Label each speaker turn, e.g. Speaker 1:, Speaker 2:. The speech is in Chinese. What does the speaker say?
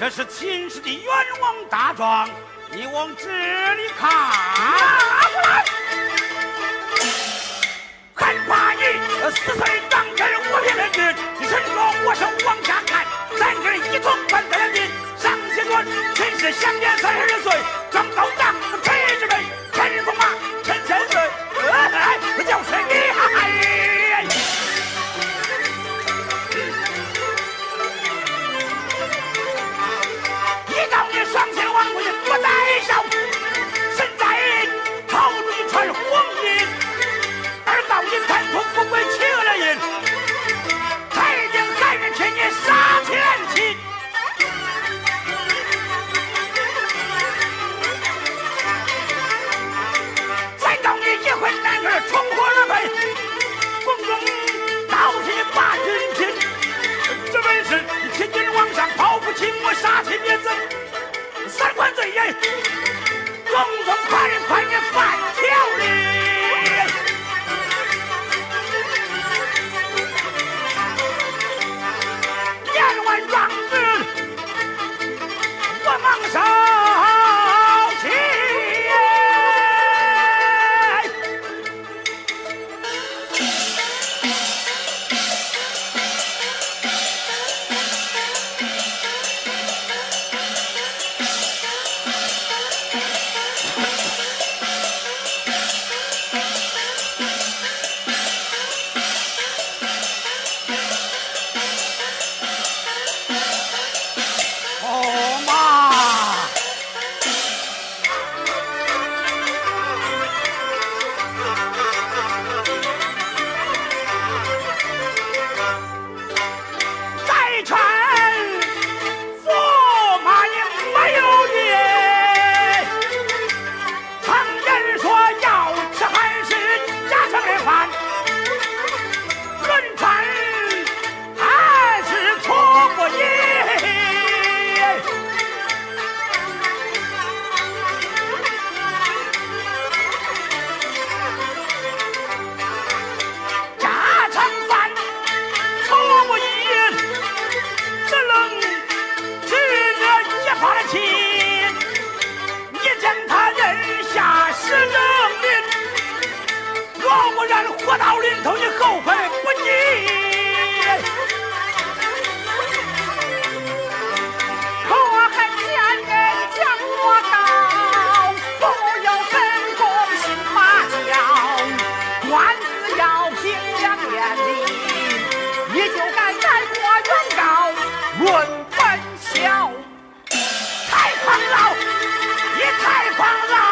Speaker 1: 这是秦氏的冤枉大状你往这里看。天你就该在过原告论本孝太狂了你太狂了